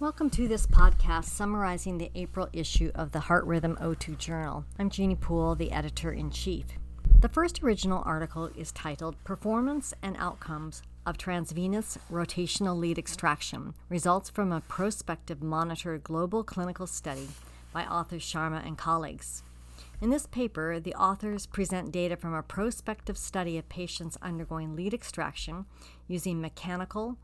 Welcome to this podcast summarizing the April issue of the Heart Rhythm O2 Journal. I'm Jeannie Poole, the editor in chief. The first original article is titled Performance and Outcomes of Transvenous Rotational Lead Extraction Results from a Prospective Monitored Global Clinical Study by authors Sharma and colleagues. In this paper, the authors present data from a prospective study of patients undergoing lead extraction using mechanical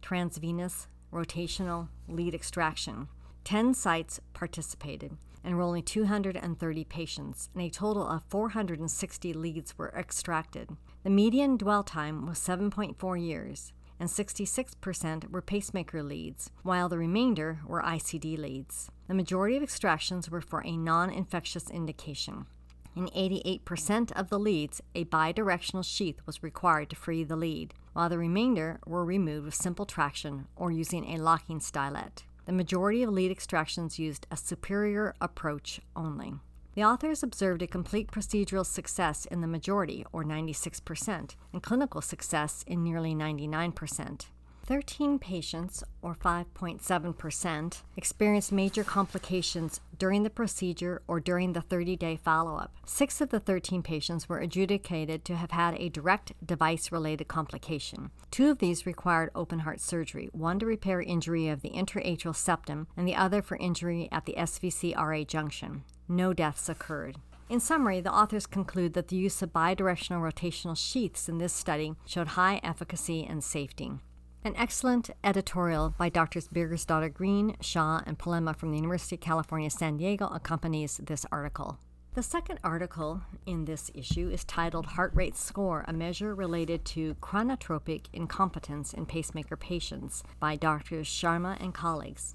transvenous rotational lead extraction. 10 sites participated, enrolling 230 patients, and a total of 460 leads were extracted. The median dwell time was 7.4 years, and 66% were pacemaker leads, while the remainder were ICD leads. The majority of extractions were for a non infectious indication. In 88% of the leads, a bidirectional sheath was required to free the lead, while the remainder were removed with simple traction or using a locking stylet. The majority of lead extractions used a superior approach only. The authors observed a complete procedural success in the majority, or 96%, and clinical success in nearly 99%. 13 patients, or 5.7%, experienced major complications during the procedure or during the 30 day follow up. Six of the 13 patients were adjudicated to have had a direct device related complication. Two of these required open heart surgery, one to repair injury of the interatrial septum, and the other for injury at the SVC RA junction. No deaths occurred. In summary, the authors conclude that the use of bidirectional rotational sheaths in this study showed high efficacy and safety. An excellent editorial by Drs. Birgersdotter Green, Shaw, and Pollema from the University of California, San Diego accompanies this article. The second article in this issue is titled Heart Rate Score, a measure related to chronotropic incompetence in pacemaker patients by Drs. Sharma and colleagues.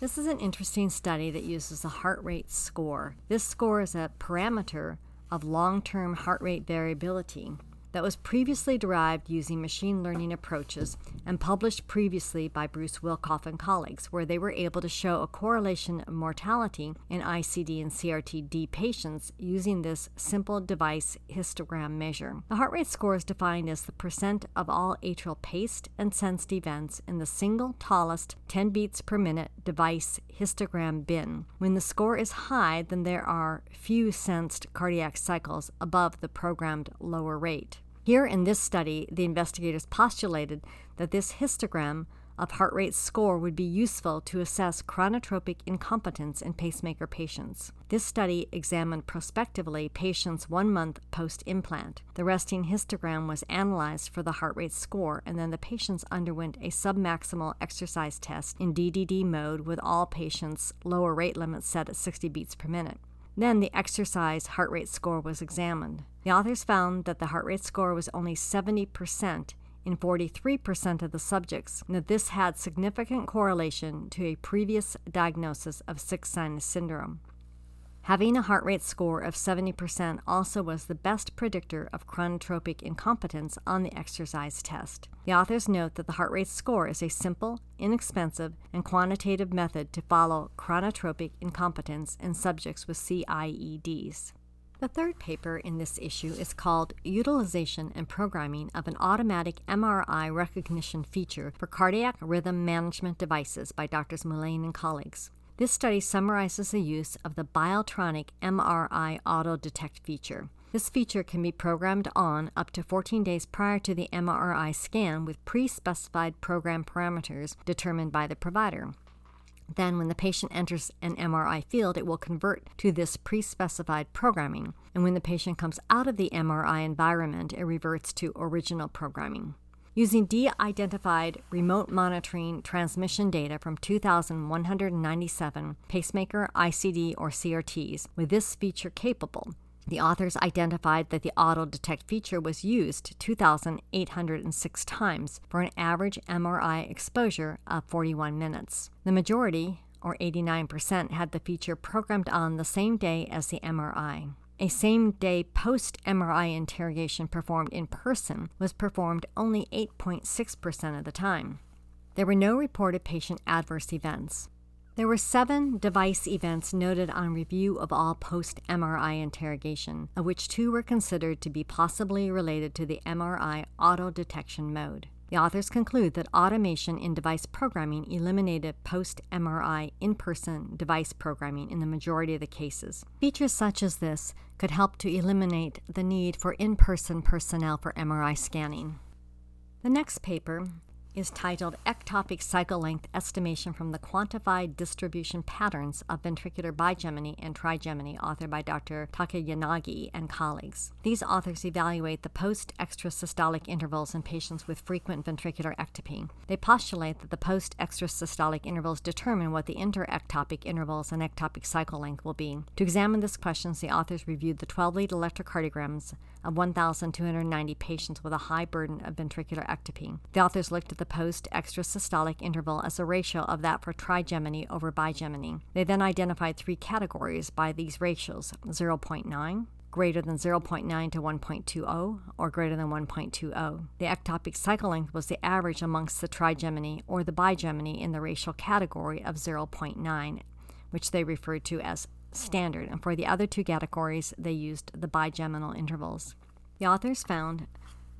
This is an interesting study that uses a heart rate score. This score is a parameter of long term heart rate variability that was previously derived using machine learning approaches and published previously by Bruce Wilkoff and colleagues, where they were able to show a correlation of mortality in ICD and CRTD patients using this simple device histogram measure. The heart rate score is defined as the percent of all atrial paced and sensed events in the single tallest 10 beats per minute device histogram bin. When the score is high, then there are few sensed cardiac cycles above the programmed lower rate. Here in this study, the investigators postulated that this histogram of heart rate score would be useful to assess chronotropic incompetence in pacemaker patients. This study examined prospectively patients one month post implant. The resting histogram was analyzed for the heart rate score, and then the patients underwent a submaximal exercise test in DDD mode with all patients' lower rate limits set at 60 beats per minute. Then the exercise heart rate score was examined. The authors found that the heart rate score was only 70% in 43% of the subjects, and that this had significant correlation to a previous diagnosis of sick sinus syndrome. Having a heart rate score of 70% also was the best predictor of chronotropic incompetence on the exercise test. The authors note that the heart rate score is a simple, inexpensive, and quantitative method to follow chronotropic incompetence in subjects with CIEDs. The third paper in this issue is called Utilization and Programming of an Automatic MRI Recognition Feature for Cardiac Rhythm Management Devices by Drs. Mullane and colleagues. This study summarizes the use of the Biotronik MRI Auto Detect feature. This feature can be programmed on up to 14 days prior to the MRI scan with pre specified program parameters determined by the provider. Then, when the patient enters an MRI field, it will convert to this pre specified programming. And when the patient comes out of the MRI environment, it reverts to original programming using de identified remote monitoring transmission data from 2,197 pacemaker, ICD, or CRTs with this feature capable. The authors identified that the auto detect feature was used 2,806 times for an average MRI exposure of 41 minutes. The majority, or 89%, had the feature programmed on the same day as the MRI. A same day post MRI interrogation performed in person was performed only 8.6% of the time. There were no reported patient adverse events. There were seven device events noted on review of all post MRI interrogation, of which two were considered to be possibly related to the MRI auto detection mode. The authors conclude that automation in device programming eliminated post MRI in person device programming in the majority of the cases. Features such as this could help to eliminate the need for in person personnel for MRI scanning. The next paper is titled Ectopic Cycle Length Estimation from the Quantified Distribution Patterns of Ventricular Bigeminy and Trigeminy, authored by Dr. Takayanagi and colleagues. These authors evaluate the post extrasystolic intervals in patients with frequent ventricular ectopy. They postulate that the post extrasystolic intervals determine what the interectopic intervals and ectopic cycle length will be. To examine this question, the authors reviewed the 12 lead electrocardiograms of 1,290 patients with a high burden of ventricular ectopy. The authors looked at the post extrasystolic interval as a ratio of that for trigeminy over bigeminy. They then identified three categories by these ratios 0.9, greater than 0.9 to 1.20 or greater than 1.20. The ectopic cycle length was the average amongst the trigeminy or the bigeminy in the racial category of 0.9, which they referred to as standard, and for the other two categories, they used the bigeminal intervals. The authors found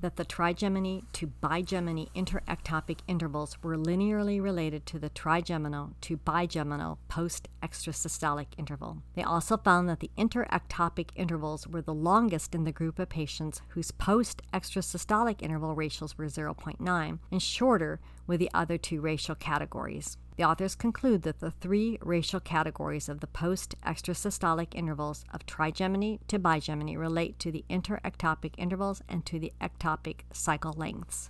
that the trigeminy to bigeminy interectopic intervals were linearly related to the trigeminal to bigeminal post extrasystolic interval. They also found that the interectopic intervals were the longest in the group of patients whose post extrasystolic interval ratios were 0.9 and shorter with the other two racial categories. The authors conclude that the three racial categories of the post extrasystolic intervals of trigeminy to bigeminy relate to the interectopic intervals and to the ectopic cycle lengths.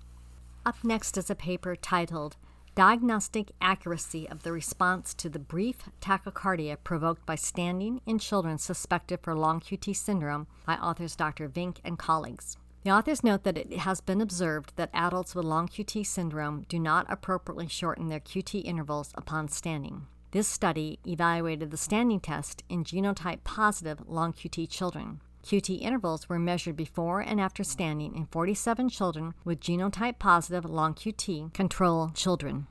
Up next is a paper titled Diagnostic Accuracy of the Response to the Brief Tachycardia Provoked by Standing in Children Suspected for Long QT Syndrome by authors Dr. Vink and colleagues. The authors note that it has been observed that adults with long QT syndrome do not appropriately shorten their QT intervals upon standing. This study evaluated the standing test in genotype positive long QT children. QT intervals were measured before and after standing in 47 children with genotype positive long QT control children.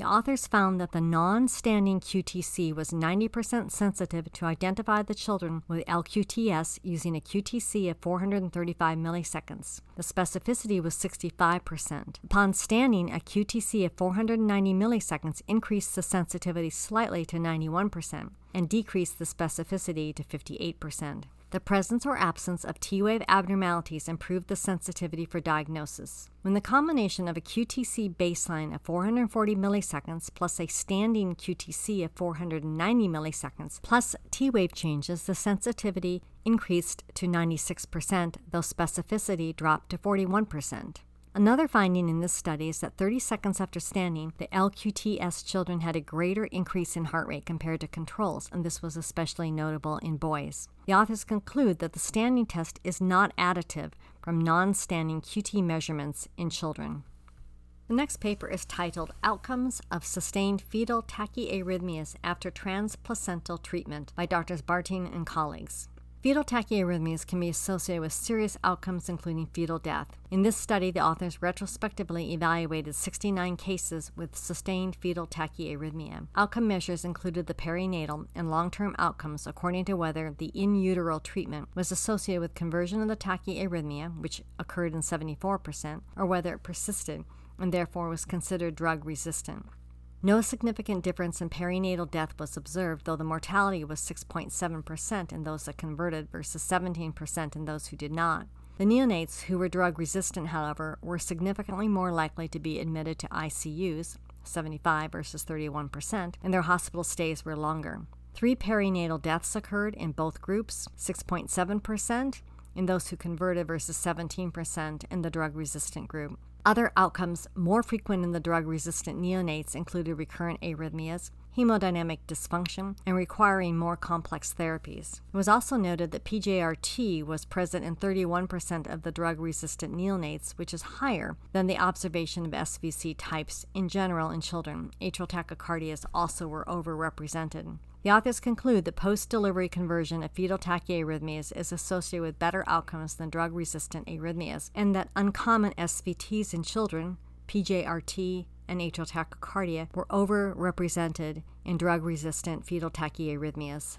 The authors found that the non standing QTC was 90% sensitive to identify the children with LQTS using a QTC of 435 milliseconds. The specificity was 65%. Upon standing, a QTC of 490 milliseconds increased the sensitivity slightly to 91% and decreased the specificity to 58%. The presence or absence of T wave abnormalities improved the sensitivity for diagnosis. When the combination of a QTC baseline of 440 milliseconds plus a standing QTC of 490 milliseconds plus T wave changes, the sensitivity increased to 96%, though specificity dropped to 41%. Another finding in this study is that 30 seconds after standing, the LQTS children had a greater increase in heart rate compared to controls, and this was especially notable in boys. The authors conclude that the standing test is not additive from non standing QT measurements in children. The next paper is titled Outcomes of Sustained Fetal Tachyarrhythmias After Transplacental Treatment by Drs. Barting and colleagues. Fetal tachyarrhythmias can be associated with serious outcomes, including fetal death. In this study, the authors retrospectively evaluated 69 cases with sustained fetal tachyarrhythmia. Outcome measures included the perinatal and long term outcomes according to whether the in utero treatment was associated with conversion of the tachyarrhythmia, which occurred in 74%, or whether it persisted and therefore was considered drug resistant. No significant difference in perinatal death was observed, though the mortality was 6.7% in those that converted versus 17% in those who did not. The neonates who were drug resistant, however, were significantly more likely to be admitted to ICUs, 75 versus 31%, and their hospital stays were longer. Three perinatal deaths occurred in both groups 6.7% in those who converted versus 17% in the drug resistant group. Other outcomes more frequent in the drug resistant neonates included recurrent arrhythmias, hemodynamic dysfunction, and requiring more complex therapies. It was also noted that PJRT was present in 31% of the drug resistant neonates, which is higher than the observation of SVT types in general in children. Atrial tachycardias also were overrepresented. The authors conclude that post delivery conversion of fetal tachyarrhythmias is associated with better outcomes than drug resistant arrhythmias, and that uncommon SVTs in children, PJRT, and atrial tachycardia were overrepresented in drug resistant fetal tachyarrhythmias.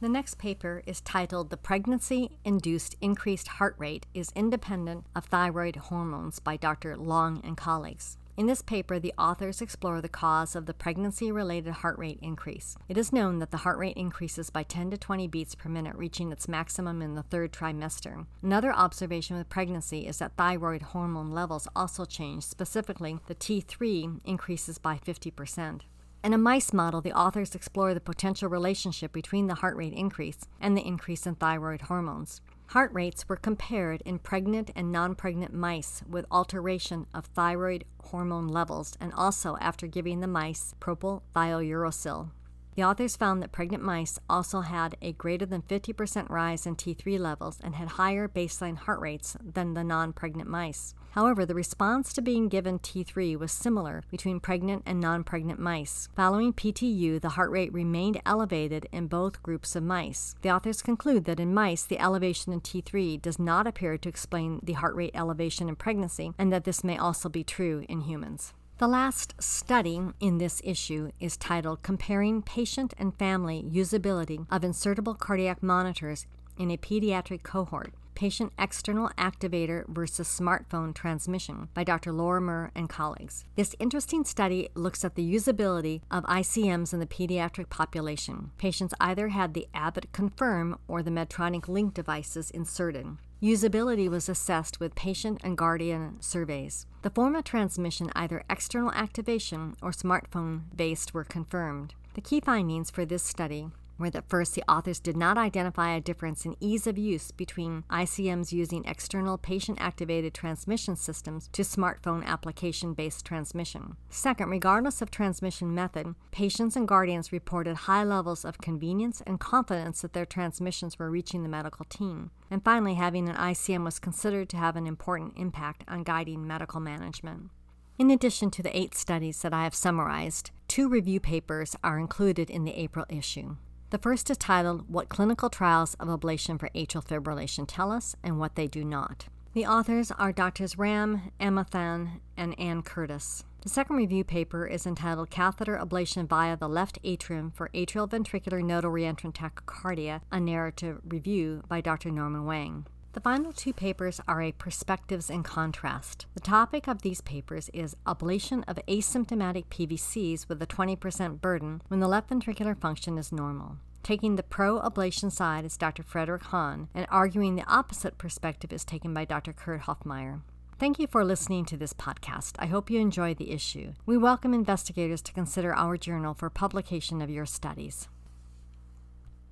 The next paper is titled The Pregnancy Induced Increased Heart Rate is Independent of Thyroid Hormones by Dr. Long and colleagues. In this paper, the authors explore the cause of the pregnancy related heart rate increase. It is known that the heart rate increases by 10 to 20 beats per minute, reaching its maximum in the third trimester. Another observation with pregnancy is that thyroid hormone levels also change, specifically, the T3 increases by 50%. In a mice model, the authors explore the potential relationship between the heart rate increase and the increase in thyroid hormones. Heart rates were compared in pregnant and non pregnant mice with alteration of thyroid hormone levels and also after giving the mice propyl propylthiouracil. The authors found that pregnant mice also had a greater than 50% rise in T3 levels and had higher baseline heart rates than the non pregnant mice. However, the response to being given T3 was similar between pregnant and non pregnant mice. Following PTU, the heart rate remained elevated in both groups of mice. The authors conclude that in mice, the elevation in T3 does not appear to explain the heart rate elevation in pregnancy, and that this may also be true in humans. The last study in this issue is titled Comparing Patient and Family Usability of Insertable Cardiac Monitors in a Pediatric Cohort. Patient External Activator versus Smartphone Transmission by Dr. Lorimer and colleagues. This interesting study looks at the usability of ICMs in the pediatric population. Patients either had the Abbott Confirm or the Medtronic LINQ devices inserted. Usability was assessed with patient and guardian surveys. The form of transmission, either external activation or smartphone based, were confirmed. The key findings for this study were that first, the authors did not identify a difference in ease of use between ICMs using external patient activated transmission systems to smartphone application based transmission. Second, regardless of transmission method, patients and guardians reported high levels of convenience and confidence that their transmissions were reaching the medical team. And finally, having an ICM was considered to have an important impact on guiding medical management. In addition to the eight studies that I have summarized, two review papers are included in the April issue. The first is titled What Clinical Trials of Ablation for Atrial Fibrillation Tell Us and What They Do Not. The authors are Drs. Ram Amathan and Ann Curtis. The second review paper is entitled Catheter Ablation via the Left Atrium for Atrial Ventricular Nodal Reentrant Tachycardia, a narrative review by Dr. Norman Wang. The final two papers are a perspectives and contrast. The topic of these papers is ablation of asymptomatic PVCs with a 20% burden when the left ventricular function is normal. Taking the pro ablation side is Dr. Frederick Hahn, and arguing the opposite perspective is taken by Dr. Kurt Hoffmayer. Thank you for listening to this podcast. I hope you enjoy the issue. We welcome investigators to consider our journal for publication of your studies.